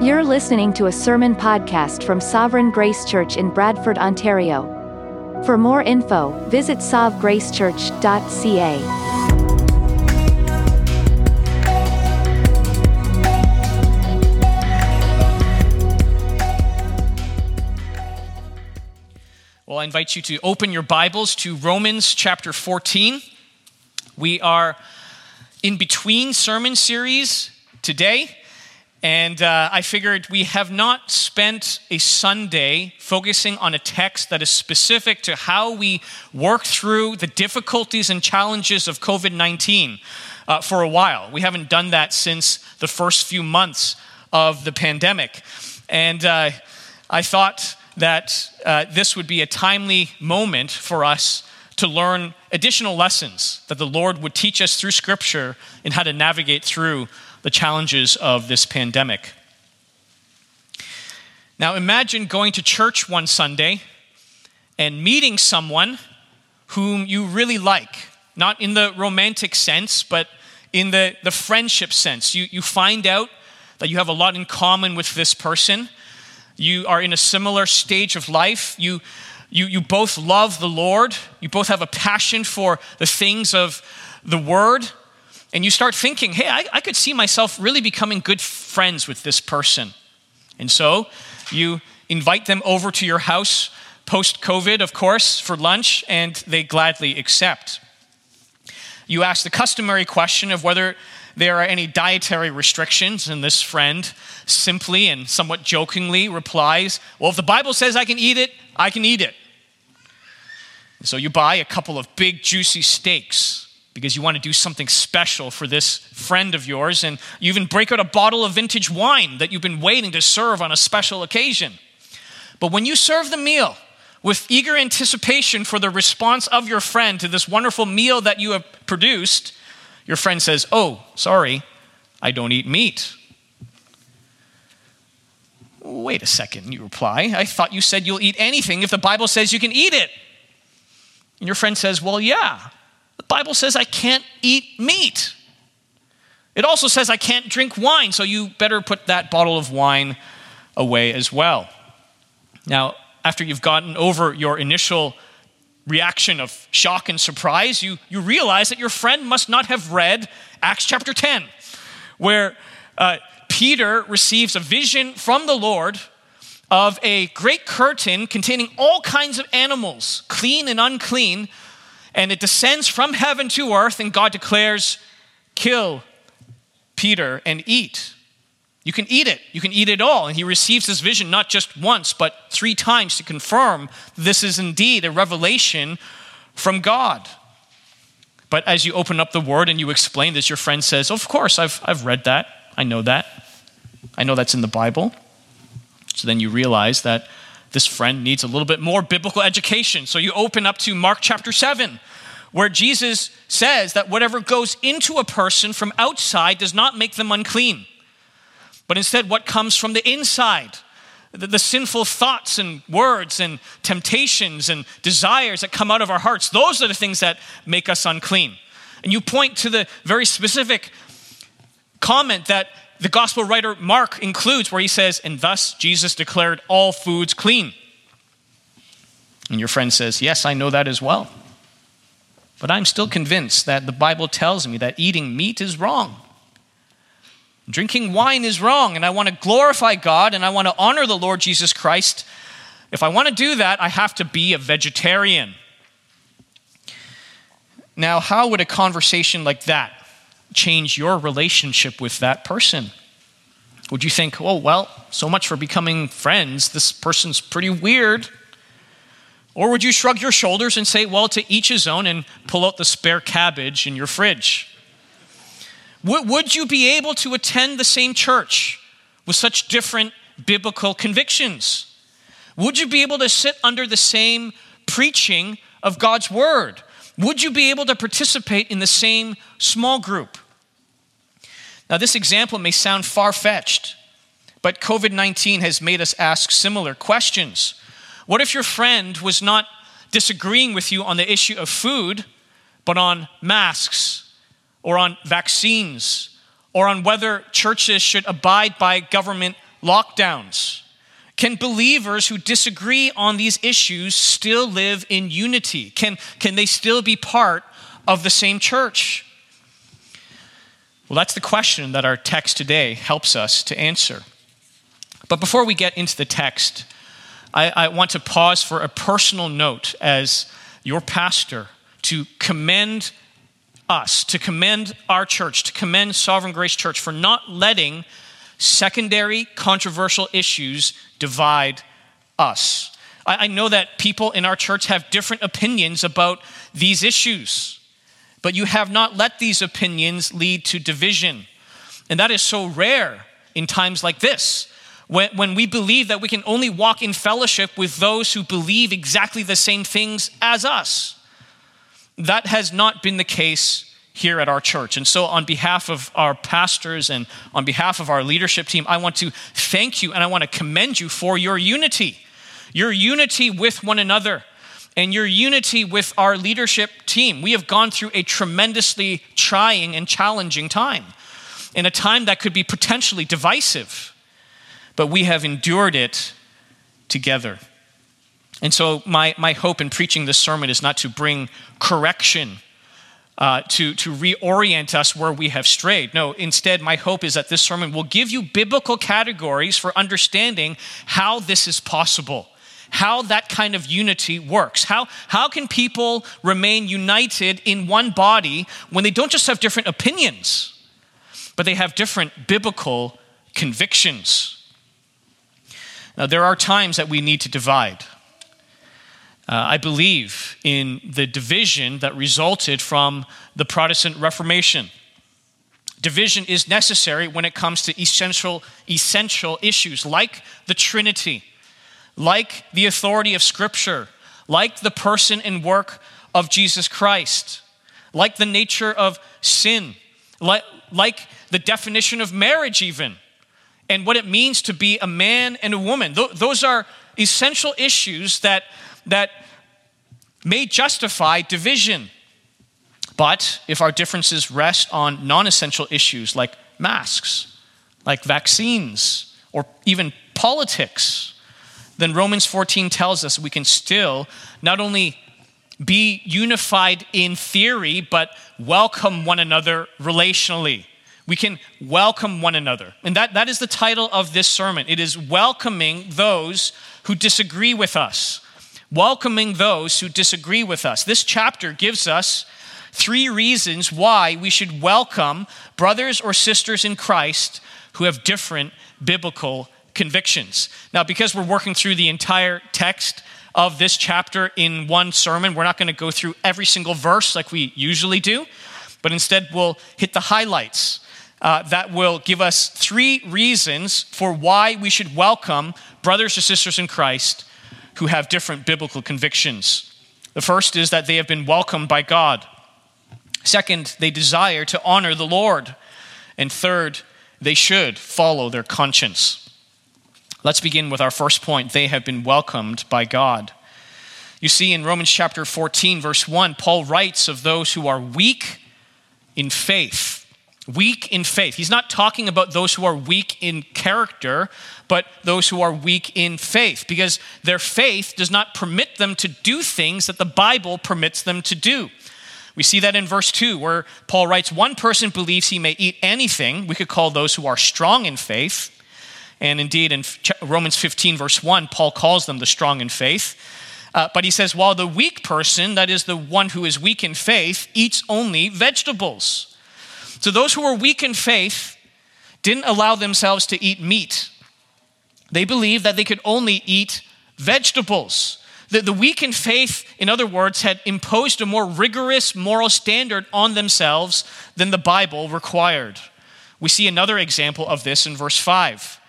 You're listening to a sermon podcast from Sovereign Grace Church in Bradford, Ontario. For more info, visit sovgracechurch.ca. Well, I invite you to open your Bibles to Romans chapter 14. We are in between sermon series today. And uh, I figured we have not spent a Sunday focusing on a text that is specific to how we work through the difficulties and challenges of COVID 19 uh, for a while. We haven't done that since the first few months of the pandemic. And uh, I thought that uh, this would be a timely moment for us to learn additional lessons that the Lord would teach us through Scripture in how to navigate through the challenges of this pandemic. Now, imagine going to church one Sunday and meeting someone whom you really like, not in the romantic sense, but in the, the friendship sense. You, you find out that you have a lot in common with this person. You are in a similar stage of life. You, you, you both love the Lord. You both have a passion for the things of the Word and you start thinking, hey, I, I, could see myself really becoming good friends with this person. And so you invite them over to your house post COVID, of course, for lunch, and they gladly accept. You ask the customary question of whether there are any dietary restrictions, and this friend simply and somewhat jokingly replies, Well, if the Bible says I can eat it, I can eat it. So you buy a couple of big, juicy steaks because you want to do something special for this friend of yours, and you even break out a bottle of vintage wine that you've been waiting to serve on a special occasion. But when you serve the meal with eager anticipation for the response of your friend to this wonderful meal that you have produced, your friend says, Oh, sorry, I don't eat meat. Wait a second, you reply. I thought you said you'll eat anything if the Bible says you can eat it. And your friend says, Well, yeah, Bible says I can't eat meat. It also says I can't drink wine, so you better put that bottle of wine away as well. Now, after you've gotten over your initial reaction of shock and surprise, you, you realize that your friend must not have read Acts chapter 10, where uh, Peter receives a vision from the Lord of a great curtain containing all kinds of animals, clean and unclean, and it descends from heaven to earth, and God declares, Kill Peter and eat. You can eat it. You can eat it all. And he receives this vision not just once, but three times to confirm this is indeed a revelation from God. But as you open up the word and you explain this, your friend says, Of course, I've, I've read that. I know that. I know that's in the Bible. So then you realize that this friend needs a little bit more biblical education. So you open up to Mark chapter 7, where Jesus says that whatever goes into a person from outside does not make them unclean, but instead what comes from the inside. The, the, sinful thoughts and words and temptations and desires that come out of our hearts, those are the things that make us unclean. And you point to the very specific comment that the gospel writer Mark includes, where he says, And thus Jesus declared all foods clean. And your friend says, Yes, I know that as well. But I'm still convinced that the Bible tells me that eating meat is wrong. Drinking wine is wrong, and I want to glorify God and I want to honor the Lord Jesus Christ. If I want to do that, I have to be a vegetarian. Now, how would a conversation like that change your relationship with that person? Would you think, oh, well, so much for becoming friends, this person's pretty weird? Or would you shrug your shoulders and say, well, to each his own and pull out the spare cabbage in your fridge? Would you be able to attend the same church with such different biblical convictions? Would you be able to sit under the same preaching of God's word? Would you be able to participate in the same small group? Now, this example may sound far fetched, but COVID 19 has made us ask similar questions. What if your friend was not disagreeing with you on the issue of food, but on masks or on vaccines or on whether churches should abide by government lockdowns? Can believers who disagree on these issues still live in unity? Can, can they still be part of the same church? Well, that's the question that our text today helps us to answer. But before we get into the text, I, I want to pause for a personal note as your pastor to commend us, to commend our church, to commend Sovereign Grace Church for not letting secondary controversial issues divide us. I, I know that people in our church have different opinions about these issues, but you have not let these opinions lead to division. And that is so rare in times like this. When, when we believe that we can only walk in fellowship with those who believe exactly the same things as us. That has not been the case here at our church. And so, on behalf of our pastors and on behalf of our leadership team, I want to thank you and I want to commend you for your unity, your unity with one another, and your unity with our leadership team. We have gone through a tremendously trying and challenging time, in a time that could be potentially divisive, but we have endured it together. And so, my, my hope in preaching this sermon is not to bring correction, uh, to, to reorient us where we have strayed. No, instead, my hope is that this sermon will give you biblical categories for understanding how this is possible, how that kind of unity works. How, how can people remain united in one body when they don't just have different opinions, but they have different biblical convictions? Now, there are times that we need to divide. Uh, I believe in the division that resulted from the Protestant Reformation. Division is necessary when it comes to essential, essential issues like the Trinity, like the authority of Scripture, like the person and work of Jesus Christ, like the nature of sin, like, like the definition of marriage, even, and what it means to be a man and a woman. Th- those are essential issues that that may justify division. But if our differences rest on non essential issues like masks, like vaccines, or even politics, then Romans 14 tells us we can still not only be unified in theory, but welcome one another relationally. We can welcome one another. And that, that is the title of this sermon. It is welcoming those who disagree with us welcoming those who disagree with us. This chapter gives us three reasons why we should welcome brothers or sisters in Christ who have different biblical convictions. Now, because we're working through the entire text of this chapter in one sermon, we're not going to go through every single verse like we usually do, but instead we'll hit the highlights. Uh, that will give us three reasons for why we should welcome brothers or sisters in Christ who have different biblical convictions. The first is that they have been welcomed by God. Second, they desire to honor the Lord. And third, they should follow their conscience. Let's begin with our first point. They have been welcomed by God. You see, in Romans chapter 14, verse 1, Paul writes of those who are weak in faith weak in faith. He's not talking about those who are weak in character, but those who are weak in faith, because their faith does not permit them to do things that the Bible permits them to do. We see that in verse 2, where Paul writes, One person believes he may eat anything. We could call those who are strong in faith. And indeed, in Romans 15, verse 1, Paul calls them the strong in faith. Uh, but he says, while the weak person, that is the one who is weak in faith, eats only vegetables. So those who were weak in faith didn't allow themselves to eat meat. They believed that they could only eat vegetables. The, the weak in faith, in other words, had imposed a more rigorous moral standard on themselves than the Bible required. We see another example of this in verse 5.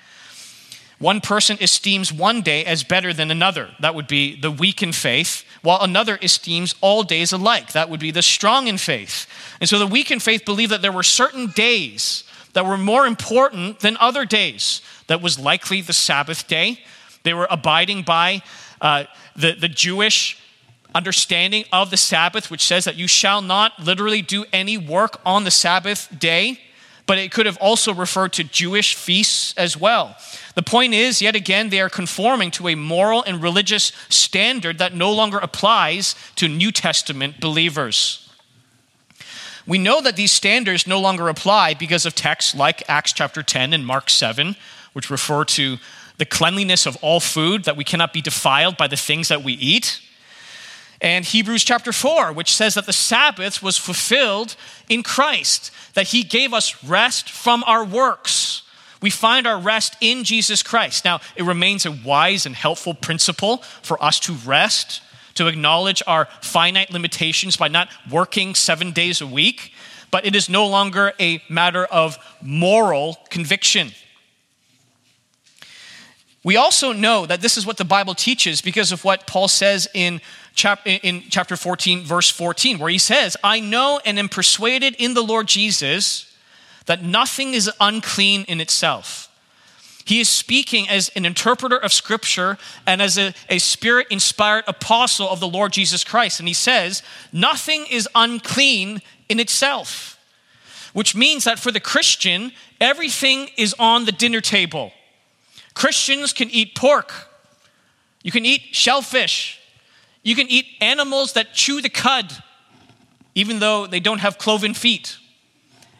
One person esteems one day as better than another. That would be the weak in faith, while another esteems all days alike. That would be the strong in faith. And so the weak in faith believe that there were certain days that were more important than other days. That was likely the Sabbath day. They were abiding by uh, the, the Jewish understanding of the Sabbath, which says that you shall not literally do any work on the Sabbath day. But it could have also referred to Jewish feasts as well. The point is, yet again, they are conforming to a moral and religious standard that no longer applies to New Testament believers. We know that these standards no longer apply because of texts like Acts chapter 10 and Mark 7, which refer to the cleanliness of all food, that we cannot be defiled by the things that we eat. And Hebrews chapter 4, which says that the Sabbath was fulfilled in Christ, that he gave us rest from our works. We find our rest in Jesus Christ. Now, it remains a wise and helpful principle for us to rest to acknowledge our finite limitations by not working seven days a week, but it is no longer a matter of moral conviction. We also know that this is what the Bible teaches because of what Paul says in, chap- in chapter 14, verse 14, where he says, I know and am persuaded in the Lord Jesus that nothing is unclean in itself he is speaking as an interpreter of Scripture and as a, a spirit inspired apostle of the Lord Jesus Christ. And he says, Nothing is unclean in itself, which means that for the Christian, everything is on the dinner table. Christians can eat pork, you can eat shellfish, you can eat animals that chew the cud, even though they don't have cloven feet.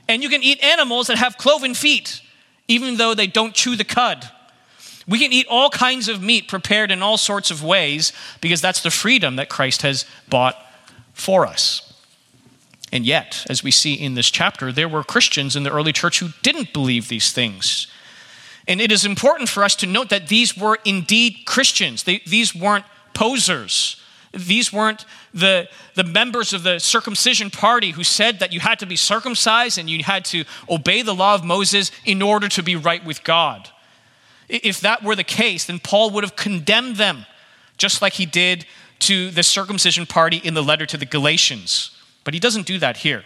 And you can eat animals that have cloven feet even though they don't chew the cud. We can eat all kinds of meat prepared in all sorts of ways because that's the freedom that Christ has bought for us. And yet, as we see in this chapter, there were Christians in the early church who didn't believe these things. And it is important for us to note that these were indeed Christians, they, these weren't posers. These weren't the, the members of the circumcision party who said that you had to be circumcised and you had to obey the law of Moses in order to be right with God. If that were the case, then Paul would have condemned them, just like he did to the circumcision party in the letter to the Galatians. But he doesn't do that here.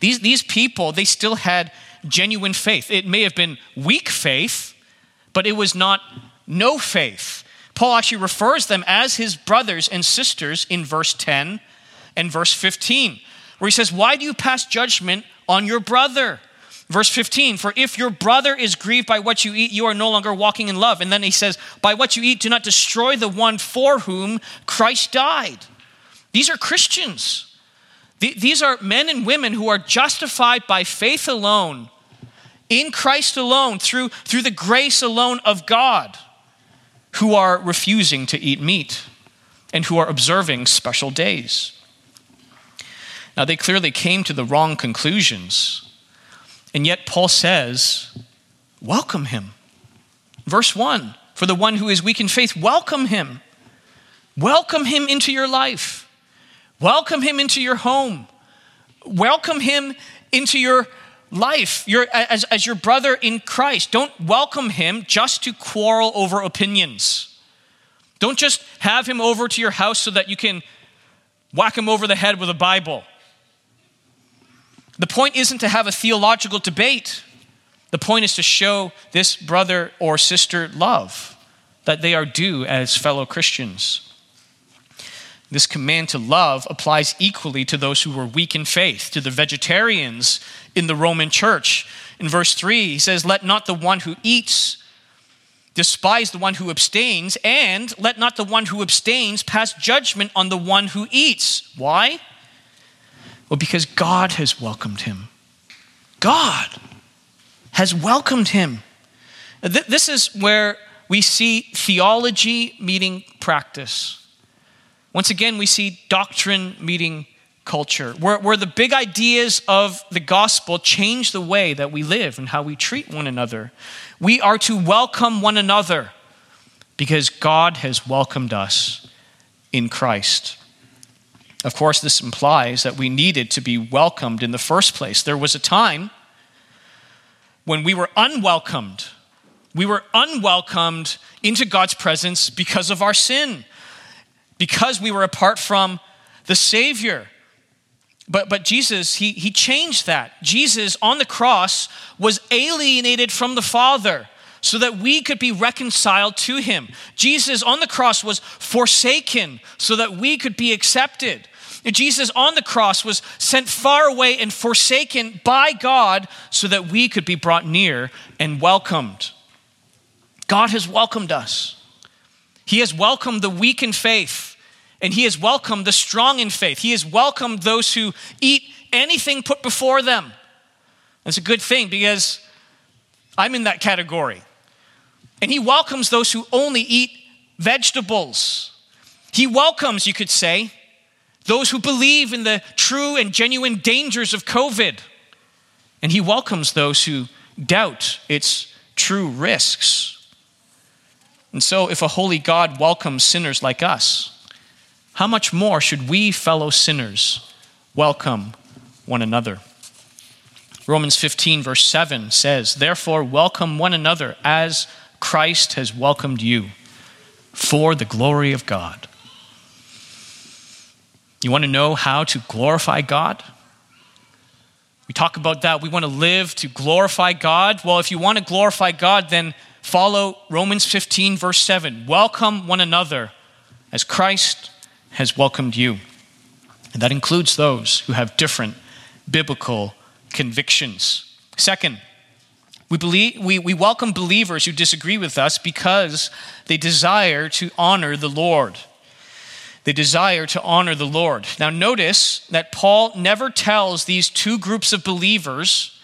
These, these people, they still had genuine faith. It may have been weak faith, but it was not no faith. Paul actually refers them as his brothers and sisters in verse 10 and verse 15, where he says, Why do you pass judgment on your brother? Verse 15, for if your brother is grieved by what you eat, you are no longer walking in love. And then he says, By what you eat, do not destroy the one for whom Christ died. These are Christians. These are men and women who are justified by faith alone, in Christ alone, through, through the grace alone of God who are refusing to eat meat and who are observing special days. Now, they clearly came to the wrong conclusions, and yet Paul says, Welcome him. Verse 1 For the one who is weak in faith, welcome him. Welcome him into your life. Welcome him into your home. Welcome him into your life your, as, as your brother in Christ. Don't welcome him just to quarrel over opinions. Don't just have him over to your house so that you can whack him over the head with a Bible. The point isn't to have a theological debate. The point is to show this brother or sister love that they are due as fellow Christians. This command to love applies equally to those who were weak in faith, to the vegetarians in the Roman church. In verse 3, he says, Let not the one who eats despise the one who abstains, and let not the one who abstains pass judgment on the one who eats. Why? Well, because God has welcomed him. God has welcomed him. This is where we see theology meeting practice. Once again, we see doctrine meeting culture, where, where the big ideas of the gospel change the way that we live and how we treat one another. We are to welcome one another because God has welcomed us in Christ. Of course, this implies that we needed to be welcomed in the first place. There was a time when we were unwelcomed. We were unwelcomed into God's presence because of our sin because we were apart from the Savior. But, but Jesus, he, he changed that. Jesus on the cross was alienated from the Father so that we could be reconciled to him. Jesus on the cross was forsaken so that we could be accepted. Jesus on the cross was sent far away and forsaken by God so that we could be brought near and welcomed. God has welcomed us. He has welcomed the weak in faith, and He has welcomed the strong in faith. He has welcomed those who eat anything put before them. That's a good thing because I'm in that category. And He welcomes those who only eat vegetables. He welcomes, you could say, those who believe in the true and genuine dangers of COVID. And He welcomes those who doubt its true risks. And so, if a holy God welcomes sinners like us, how much more should we, fellow sinners, welcome one another? Romans 15, verse 7 says, Therefore, welcome one another as Christ has welcomed you for the glory of God. You want to know how to glorify God? We talk about that. We want to live to glorify God. Well, if you want to glorify God, then follow Romans 15, verse 7. Welcome one another as Christ has welcomed you. And that includes those who have different biblical convictions. Second, we, believe, we, we welcome believers who disagree with us because they desire to honor the Lord. They desire to honor the Lord. Now, notice that Paul never tells these two groups of believers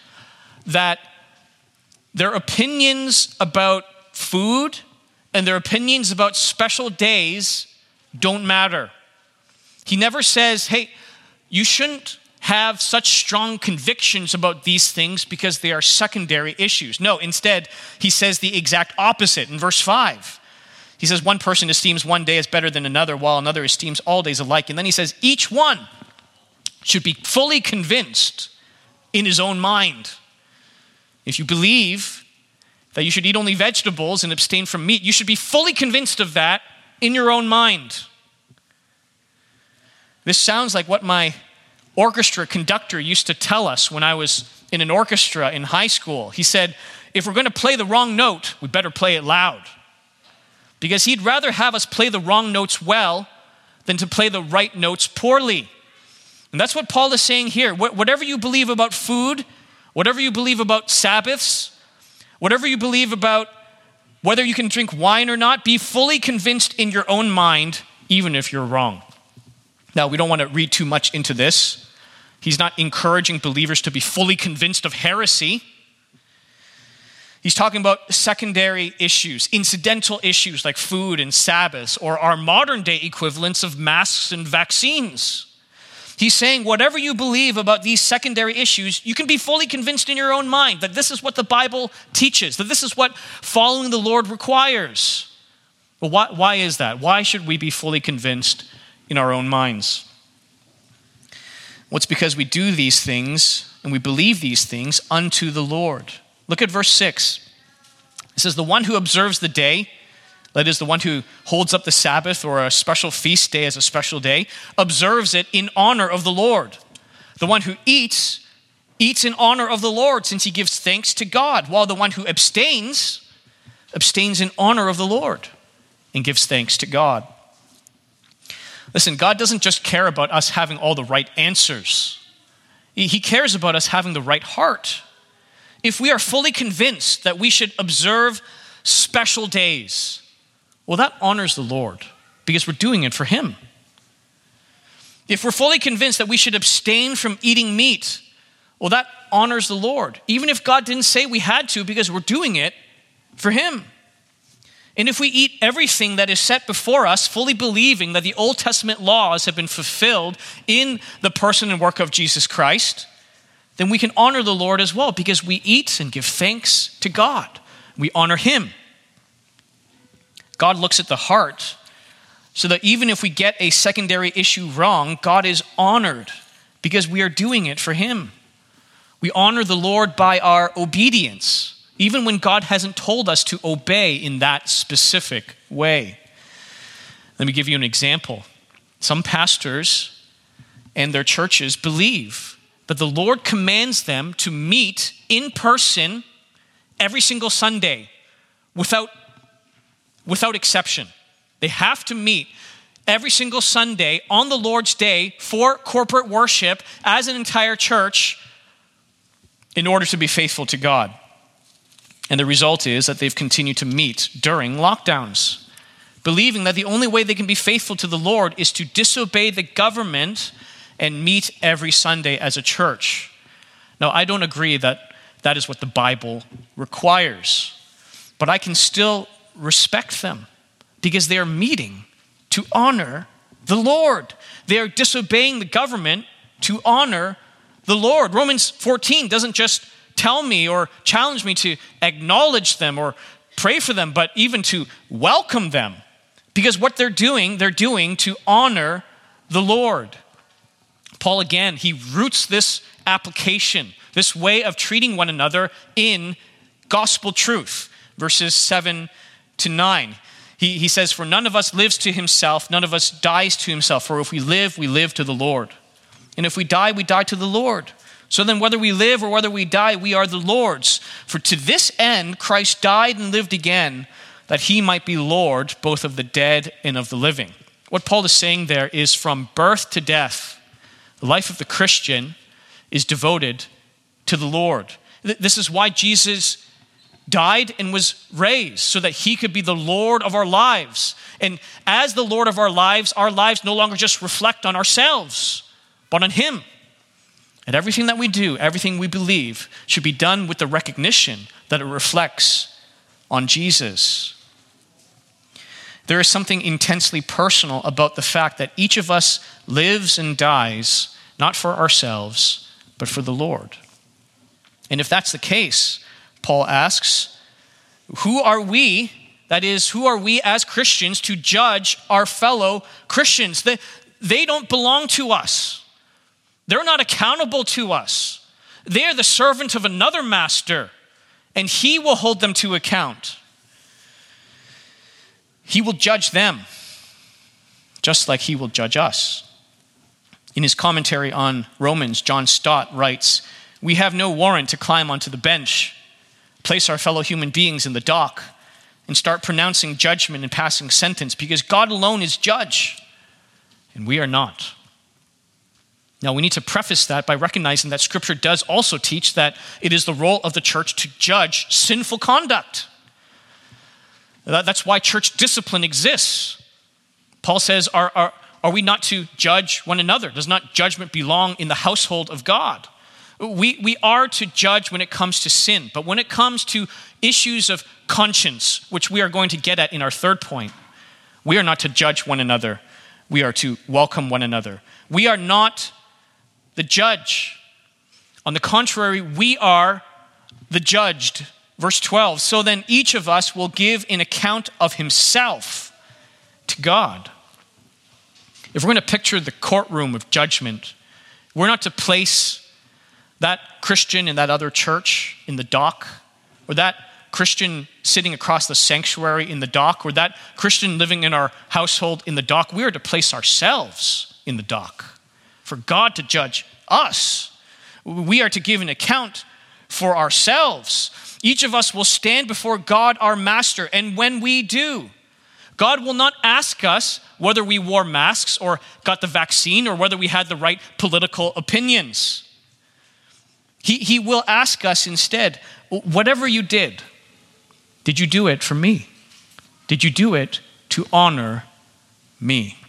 that their opinions about food and their opinions about special days don't matter. He never says, hey, you shouldn't have such strong convictions about these things because they are secondary issues. No, instead, he says the exact opposite in verse 5. He says one person esteems one day as better than another, while another esteems all days alike. And then he says each one should be fully convinced in his own mind. If you believe that you should eat only vegetables and abstain from meat, you should be fully convinced of that in your own mind. This sounds like what my orchestra conductor used to tell us when I was in an orchestra in high school. He said, if we're going to play the wrong note, we better play it loud because he'd rather have us play the wrong notes well than to play the right notes poorly. And that's what Paul is saying here. Whatever you believe about food, whatever you believe about Sabbaths, whatever you believe about whether you can drink wine or not, be fully convinced in your own mind, even if you're wrong. Now, we don't want to read too much into this. He's not encouraging believers to be fully convinced of heresy. He's talking about secondary issues, incidental issues like food and Sabbaths, or our modern day equivalents of masks and vaccines. He's saying, whatever you believe about these secondary issues, you can be fully convinced in your own mind that this is what the Bible teaches, that this is what following the Lord requires. But why, why is that? Why should we be fully convinced in our own minds? Well, it's because we do these things and we believe these things unto the Lord. Look at verse 6. It says, The one who observes the day, that is, the one who holds up the Sabbath or a special feast day as a special day, observes it in honor of the Lord. The one who eats, eats in honor of the Lord, since he gives thanks to God, while the one who abstains, abstains in honor of the Lord and gives thanks to God. Listen, God doesn't just care about us having all the right answers, He cares about us having the right heart if we are fully convinced that we should observe special days, well, that honors the Lord because we're doing it for Him. If we're fully convinced that we should abstain from eating meat, well, that honors the Lord, even if God didn't say we had to because we're doing it for Him. And if we eat everything that is set before us, fully believing that the Old Testament laws have been fulfilled in the person and work of Jesus Christ, then we can honor the Lord as well because we eat and give thanks to God. We honor Him. God looks at the heart so that even if we get a secondary issue wrong, God is honored because we are doing it for Him. We honor the Lord by our obedience, even when God hasn't told us to obey in that specific way. Let me give you an example. Some pastors and their churches believe that the Lord commands them to meet in person every single Sunday without, without exception. They have to meet every single Sunday on the Lord's day for corporate worship as an entire church in order to be faithful to God. And the result is that they've continued to meet during lockdowns, believing that the only way they can be faithful to the Lord is to disobey the government and meet every Sunday as a church. Now, I don't agree that that is what the Bible requires, but I can still respect them because they are meeting to honor the Lord. They are disobeying the government to honor the Lord. Romans 14 doesn't just tell me or challenge me to acknowledge them or pray for them, but even to welcome them. Because what they're doing, they're doing to honor the Lord. Paul, again, he roots this application, this way of treating one another in gospel truth. Verses 7 to 9. He, he says, For none of us lives to himself, none of us dies to himself. For if we live, we live to the Lord. And if we die, we die to the Lord. So then, whether we live or whether we die, we are the Lord's. For to this end, Christ died and lived again, that he might be Lord both of the dead and of the living. What Paul is saying there is from birth to death, the life of the Christian is devoted to the Lord. This is why Jesus died and was raised so that he could be the Lord of our lives. And as the Lord of our lives, our lives no longer just reflect on ourselves, but on him. And everything that we do, everything we believe, should be done with the recognition that it reflects on Jesus. There is something intensely personal about the fact that each of us lives and dies not for ourselves, but for the Lord. And if that's the case, Paul asks, who are we, that is, who are we as Christians to judge our fellow Christians? They, they don't belong to us, they're not accountable to us. They are the servant of another master, and he will hold them to account. He will judge them, just like he will judge us. In his commentary on Romans, John Stott writes, We have no warrant to climb onto the bench place our fellow human beings in the dock and start pronouncing judgment and passing sentence because God alone is judge and we are not. Now, we need to preface that by recognizing that Scripture does also teach that it is the role of the church to judge sinful conduct. That's why church discipline exists. Paul says, Are, are, are we not to judge one another? Does not judgment belong in the household of God? We, we are to judge when it comes to sin, but when it comes to issues of conscience, which we are going to get at in our third point, we are not to judge one another. We are to welcome one another. We are not the judge. On the contrary, we are the judged. Verse 12 So then each of us will give an account of himself to God. If we're going to picture the courtroom of judgment, we're not to place that Christian in that other church in the dock, or that Christian sitting across the sanctuary in the dock, or that Christian living in our household in the dock, we are to place ourselves in the dock for God to judge us. We are to give an account for ourselves. Each of us will stand before God, our master, and when we do, God will not ask us whether we wore masks or got the vaccine or whether we had the right political opinions. He, he will ask us instead, whatever you did, did you do it for me? Did you do it to honor me?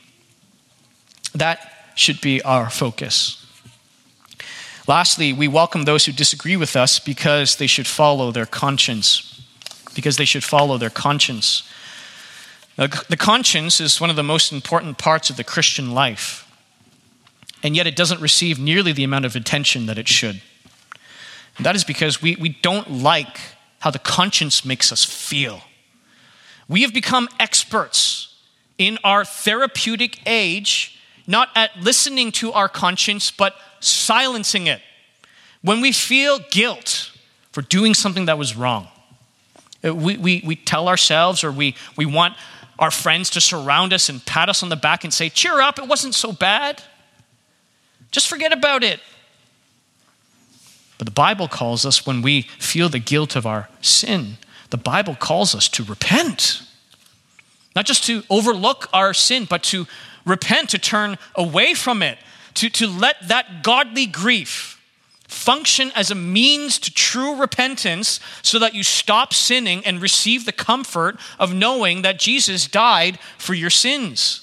That should be our focus. Lastly, we welcome those who disagree with us because they should follow their conscience. Because they should follow their conscience. The conscience is one of the most important parts of the Christian life, and yet it doesn't receive nearly the amount of attention that it should. And that is because we, we don't like how the conscience makes us feel. We have become experts in our therapeutic age, not at listening to our conscience, but silencing it. When we feel guilt for doing something that was wrong, uh, we, we, we tell ourselves or we, we want our friends to surround us and pat us on the back and say, Cheer up, it wasn't so bad. Just forget about it. But the Bible calls us, when we feel the guilt of our sin, the Bible calls us to repent. Not just to overlook our sin, but to repent, to turn away from it, to, to let that godly grief function as a means to true repentance so that you stop sinning and receive the comfort of knowing that Jesus died for your sins.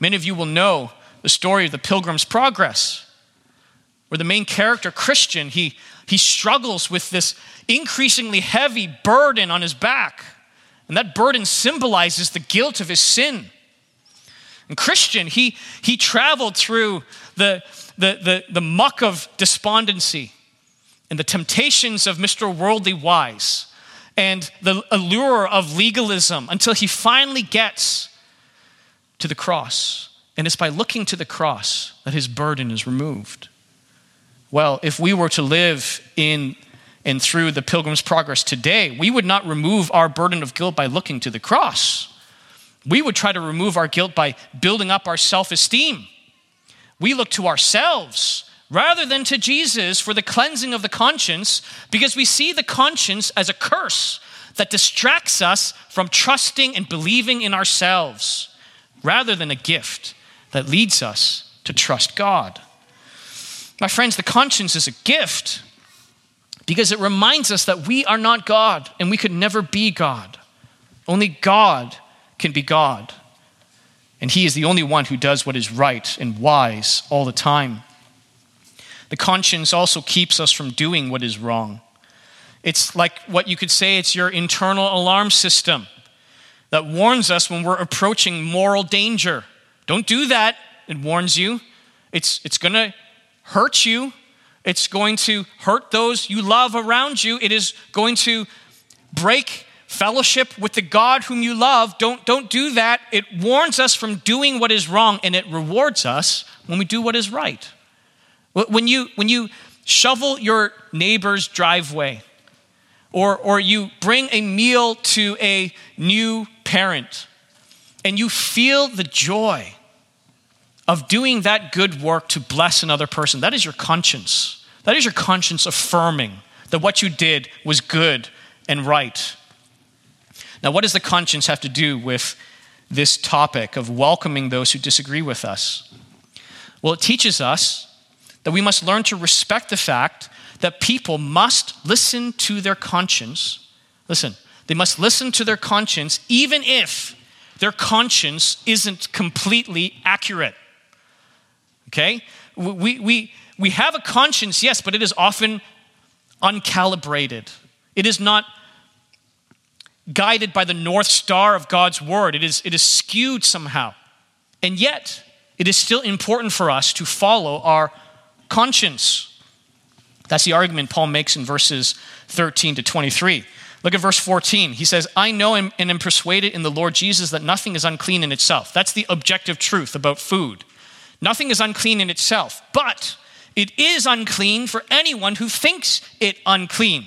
Many of you will know the story of the Pilgrim's Progress, where the main character, Christian, he, he struggles with this increasingly heavy burden on his back. And that burden symbolizes the guilt of his sin. And Christian, he, he traveled through the, the, the, the muck of despondency and the temptations of Mr. Worldly Wise and the allure of legalism until he finally gets to the cross. And it's by looking to the cross that his burden is removed. Well, if we were to live in and through the Pilgrim's Progress today, we would not remove our burden of guilt by looking to the cross. We would try to remove our guilt by building up our self esteem. We look to ourselves rather than to Jesus for the cleansing of the conscience because we see the conscience as a curse that distracts us from trusting and believing in ourselves rather than a gift that leads us to trust God. My friends, the conscience is a gift because it reminds us that we are not God and we could never be God. Only God can be God. And He is the only one who does what is right and wise all the time. The conscience also keeps us from doing what is wrong. It's like what you could say it's your internal alarm system that warns us when we're approaching moral danger. Don't do that, it warns you. It's, it's going to hurt you, it's going to hurt those you love around you, it is going to break fellowship with the God whom you love. Don't, don't do that. It warns us from doing what is wrong, and it rewards us when we do what is right. When you, when you shovel your neighbor's driveway, or, or you bring a meal to a new parent, and you feel the joy of doing that good work to bless another person, that is your conscience. That is your conscience affirming that what you did was good and right. Now, what does the conscience have to do with this topic of welcoming those who disagree with us? Well, it teaches us that we must learn to respect the fact that people must listen to their conscience. Listen, they must listen to their conscience even if their conscience isn't completely accurate. Okay? We, we, we have a conscience, yes, but it is often uncalibrated. It is not guided by the north star of God's word. It is, it is skewed somehow. And yet, it is still important for us to follow our conscience. That's the argument Paul makes in verses 13 to 23. Look at verse 14. He says, I know and am persuaded in the Lord Jesus that nothing is unclean in itself. That's the objective truth about food. Nothing is unclean in itself, but it is unclean for anyone who thinks it unclean.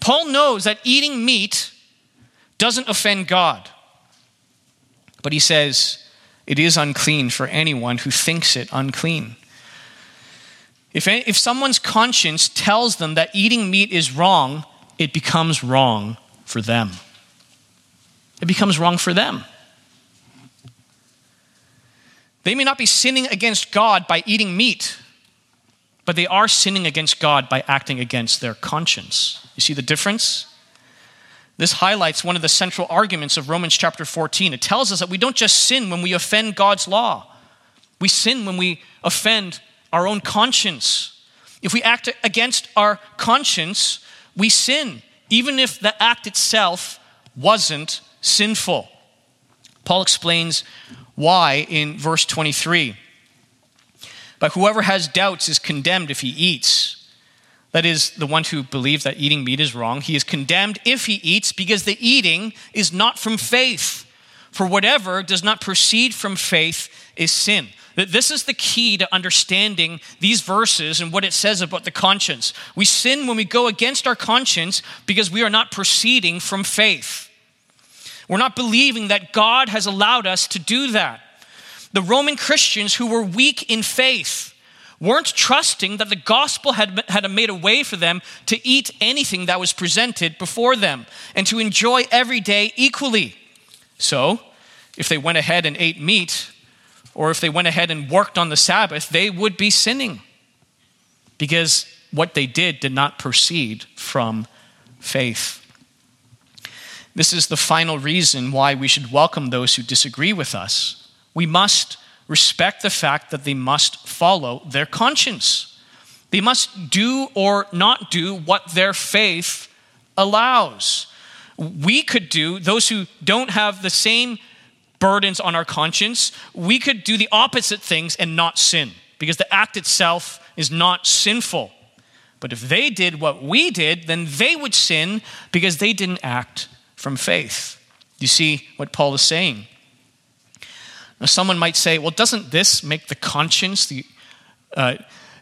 Paul knows that eating meat doesn't offend God. But he says, it is unclean for anyone who thinks it unclean. If, if someone's conscience tells them that eating meat is wrong, it becomes wrong for them. It becomes wrong for them. They may not be sinning against God by eating meat, but they are sinning against God by acting against their conscience. You see the difference? This highlights one of the central arguments of Romans chapter 14. It tells us that we don't just sin when we offend God's law, we sin when we offend our own conscience. If we act against our conscience, we sin, even if the act itself wasn't sinful. Paul explains why in verse 23. But whoever has doubts is condemned if he eats that is, the one who believes that eating meat is wrong, he is condemned if he eats because the eating is not from faith. For whatever does not proceed from faith is sin. This is the key to understanding these verses and what it says about the conscience. We sin when we go against our conscience because we are not proceeding from faith. We're not believing that God has allowed us to do that. The Roman Christians who were weak in faith, weren't trusting that the gospel had, had made a way for them to eat anything that was presented before them and to enjoy every day equally. So, if they went ahead and ate meat, or if they went ahead and worked on the Sabbath, they would be sinning because what they did did not proceed from faith. This is the final reason why we should welcome those who disagree with us. We must respect the fact that they must follow their conscience. They must do or not do what their faith allows. We could do, those who don't have the same burdens on our conscience, we could do the opposite things and not sin because the act itself is not sinful. But if they did what we did, then they would sin because they didn't act from faith. You see what Paul is saying? Now, someone might say, well, doesn't this make the conscience the, uh,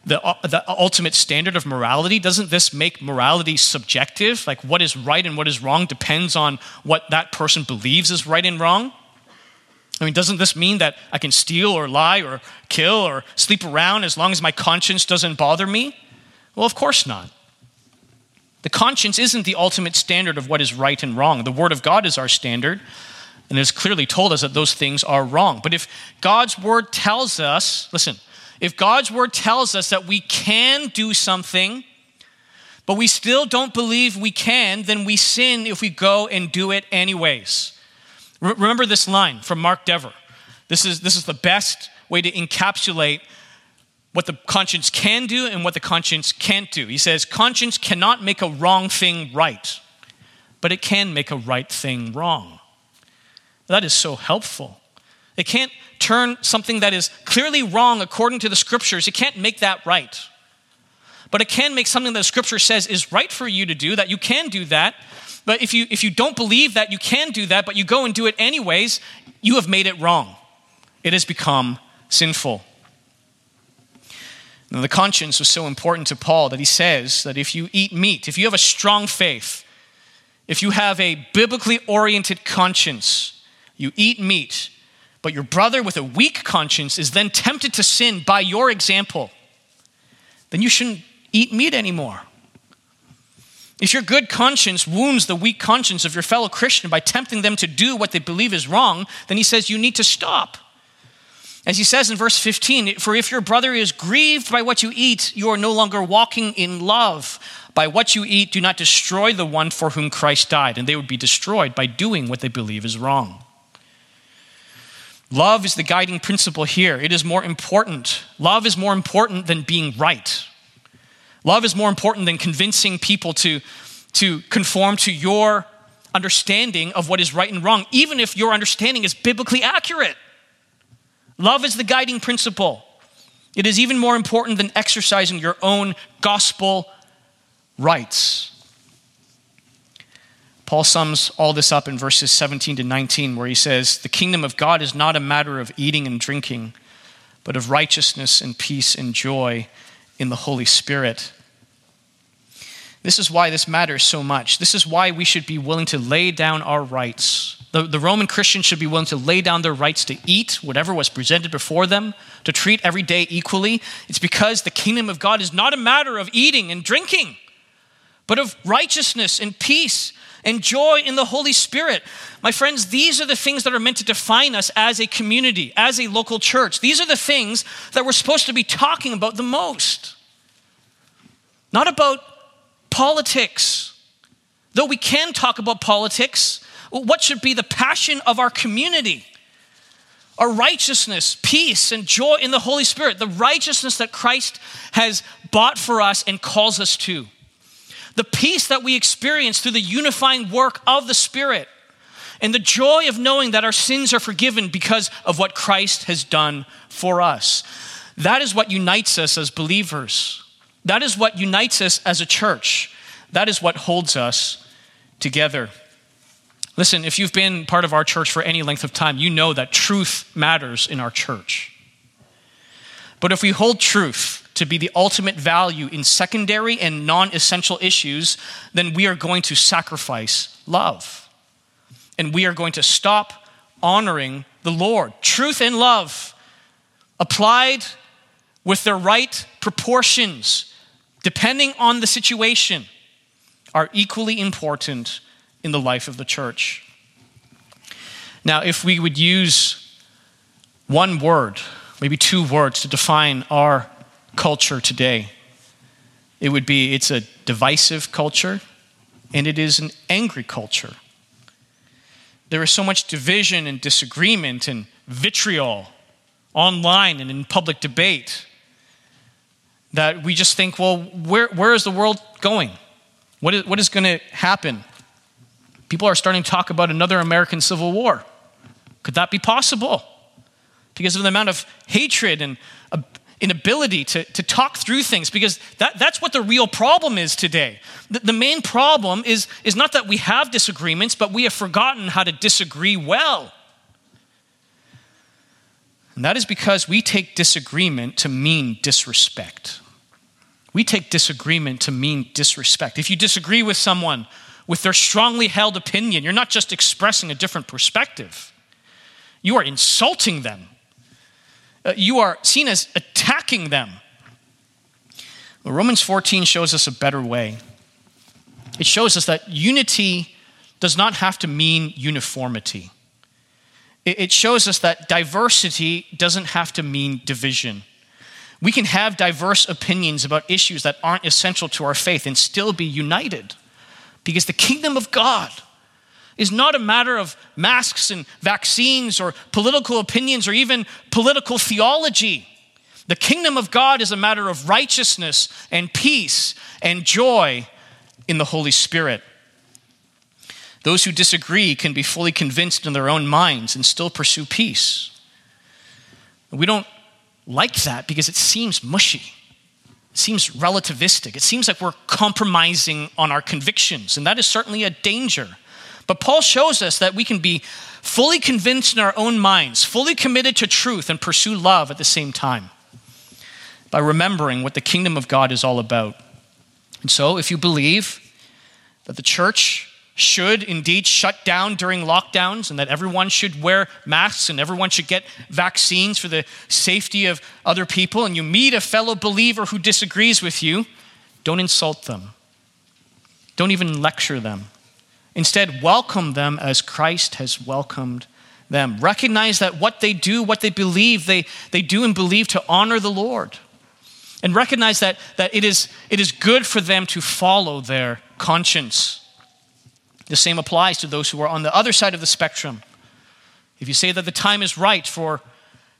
the, uh, the ultimate standard of morality? Doesn't this make morality subjective? Like what is right and what is wrong depends on what that person believes is right and wrong? I mean, doesn't this mean that I can steal or lie or kill or sleep around as long as my conscience doesn't bother me? Well, of course not. The conscience isn't the ultimate standard of what is right and wrong. The Word of God is our standard, and it has clearly told us that those things are wrong. But if God's Word tells us, listen, if God's Word tells us that we can do something, but we still don't believe we can, then we sin if we go and do it anyways. Remember this line from Mark Dever. This is, this is the best way to encapsulate what the conscience can do and what the conscience can't do. He says, conscience cannot make a wrong thing right, but it can make a right thing wrong. That is so helpful. It can't turn something that is clearly wrong according to the scriptures, it can't make that right. But it can make something that the scripture says is right for you to do, that you can do that. But if you, if you don't believe that you can do that, but you go and do it anyways, you have made it wrong. It has become sinful. Now, the conscience was so important to Paul that he says that if you eat meat, if you have a strong faith, if you have a biblically oriented conscience, you eat meat, but your brother with a weak conscience is then tempted to sin by your example, then you shouldn't eat meat anymore. If your good conscience wounds the weak conscience of your fellow Christian by tempting them to do what they believe is wrong, then he says you need to stop. As he says in verse 15, for if your brother is grieved by what you eat, you are no longer walking in love. By what you eat, do not destroy the one for whom Christ died, and they would be destroyed by doing what they believe is wrong. Love is the guiding principle here. It is more important. Love is more important than being right. Love is more important than convincing people to, to conform to your understanding of what is right and wrong, even if your understanding is biblically accurate. Love is the guiding principle. It is even more important than exercising your own gospel rights. Paul sums all this up in verses 17 to 19, where he says, The kingdom of God is not a matter of eating and drinking, but of righteousness and peace and joy in the Holy Spirit. This is why this matters so much. This is why we should be willing to lay down our rights the, the Roman Christians should be willing to lay down their rights to eat whatever was presented before them, to treat every day equally. It's because the kingdom of God is not a matter of eating and drinking, but of righteousness and peace and joy in the Holy Spirit. My friends, these are the things that are meant to define us as a community, as a local church. These are the things that we're supposed to be talking about the most. Not about politics. Though we can talk about politics, what should be the passion of our community? Our righteousness, peace, and joy in the Holy Spirit, the righteousness that Christ has bought for us and calls us to. The peace that we experience through the unifying work of the Spirit, and the joy of knowing that our sins are forgiven because of what Christ has done for us. That is what unites us as believers. That is what unites us as a church. That is what holds us together. Listen, if you've been part of our church for any length of time, you know that truth matters in our church. But if we hold truth to be the ultimate value in secondary and non essential issues, then we are going to sacrifice love. And we are going to stop honoring the Lord. Truth and love applied with their right proportions, depending on the situation, are equally important in the life of the church. Now, if we would use one word, maybe two words to define our culture today, it would be it's a divisive culture and it is an angry culture. There is so much division and disagreement and vitriol online and in public debate that we just think, well, where, where is the world going? What is, what is going to happen? People are starting to talk about another American Civil War. Could that be possible? Because of the amount of hatred and inability to, to talk through things, because that, that's what the real problem is today. The, the main problem is, is not that we have disagreements, but we have forgotten how to disagree well. And that is because we take disagreement to mean disrespect. We take disagreement to mean disrespect. If you disagree with someone with their strongly held opinion, you're not just expressing a different perspective, you are insulting them. Uh, you are seen as attacking them. Well, Romans 14 shows us a better way. It shows us that unity does not have to mean uniformity. It shows us that diversity doesn't have to mean division. We can have diverse opinions about issues that aren't essential to our faith and still be united. Because the kingdom of God is not a matter of masks and vaccines or political opinions or even political theology. The kingdom of God is a matter of righteousness and peace and joy in the Holy Spirit. Those who disagree can be fully convinced in their own minds and still pursue peace. We don't like that because it seems mushy. Seems relativistic. It seems like we're compromising on our convictions, and that is certainly a danger. But Paul shows us that we can be fully convinced in our own minds, fully committed to truth, and pursue love at the same time by remembering what the kingdom of God is all about. And so, if you believe that the church should indeed shut down during lockdowns and that everyone should wear masks and everyone should get vaccines for the safety of other people, and you meet a fellow believer who disagrees with you, don't insult them. Don't even lecture them. Instead, welcome them as Christ has welcomed them. Recognize that what they do, what they believe, they, they do and believe to honor the Lord. And recognize that, that it, is, it is good for them to follow their conscience. The same applies to those who are on the other side of the spectrum. If you say that the time is right for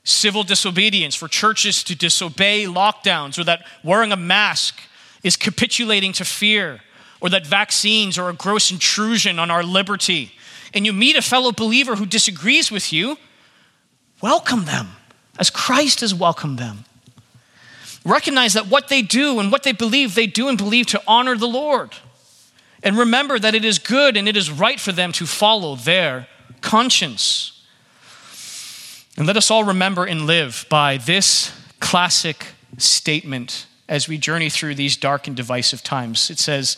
civil disobedience, for churches to disobey lockdowns, or that wearing a mask is capitulating to fear, or that vaccines are a gross intrusion on our liberty, and you meet a fellow believer who disagrees with you, welcome them as Christ has welcomed them. Recognize that what they do and what they believe, they do and believe to honor the Lord. And remember that it is good and it is right for them to follow their conscience. And let us all remember and live by this classic statement as we journey through these dark and divisive times. It says,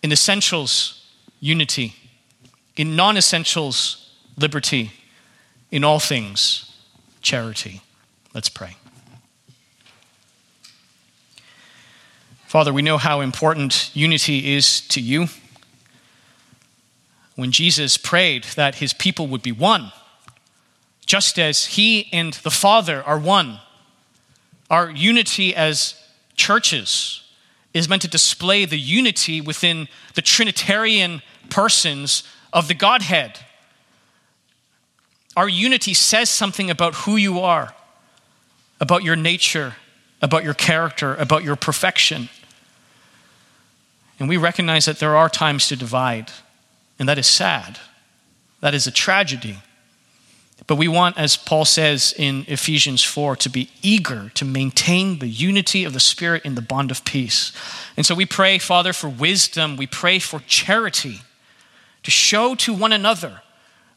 in essentials, unity. In non essentials, liberty. In all things, charity. Let's pray. Father, we know how important unity is to you when Jesus prayed that his people would be one, just as he and the Father are one. Our unity as churches is meant to display the unity within the Trinitarian persons of the Godhead. Our unity says something about who you are, about your nature, about your character, about your perfection. And we recognize that there are times to divide. And that is sad. That is a tragedy. But we want, as Paul says in Ephesians 4, to be eager to maintain the unity of the Spirit in the bond of peace. And so we pray, Father, for wisdom. We pray for charity to show to one another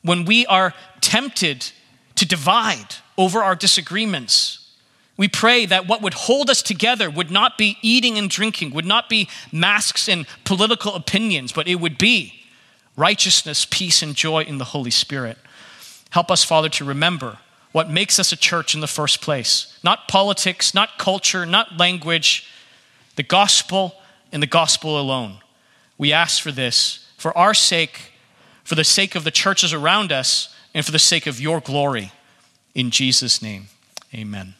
when we are tempted to divide over our disagreements. We pray that what would hold us together would not be eating and drinking, would not be masks and political opinions, but it would be righteousness, peace, and joy in the Holy Spirit. Help us, Father, to remember what makes us a church in the first place. Not politics, not culture, not language, the gospel and the gospel alone. We ask for this for our sake, for the sake of the churches around us, and for the sake of your glory. In Jesus' name, amen.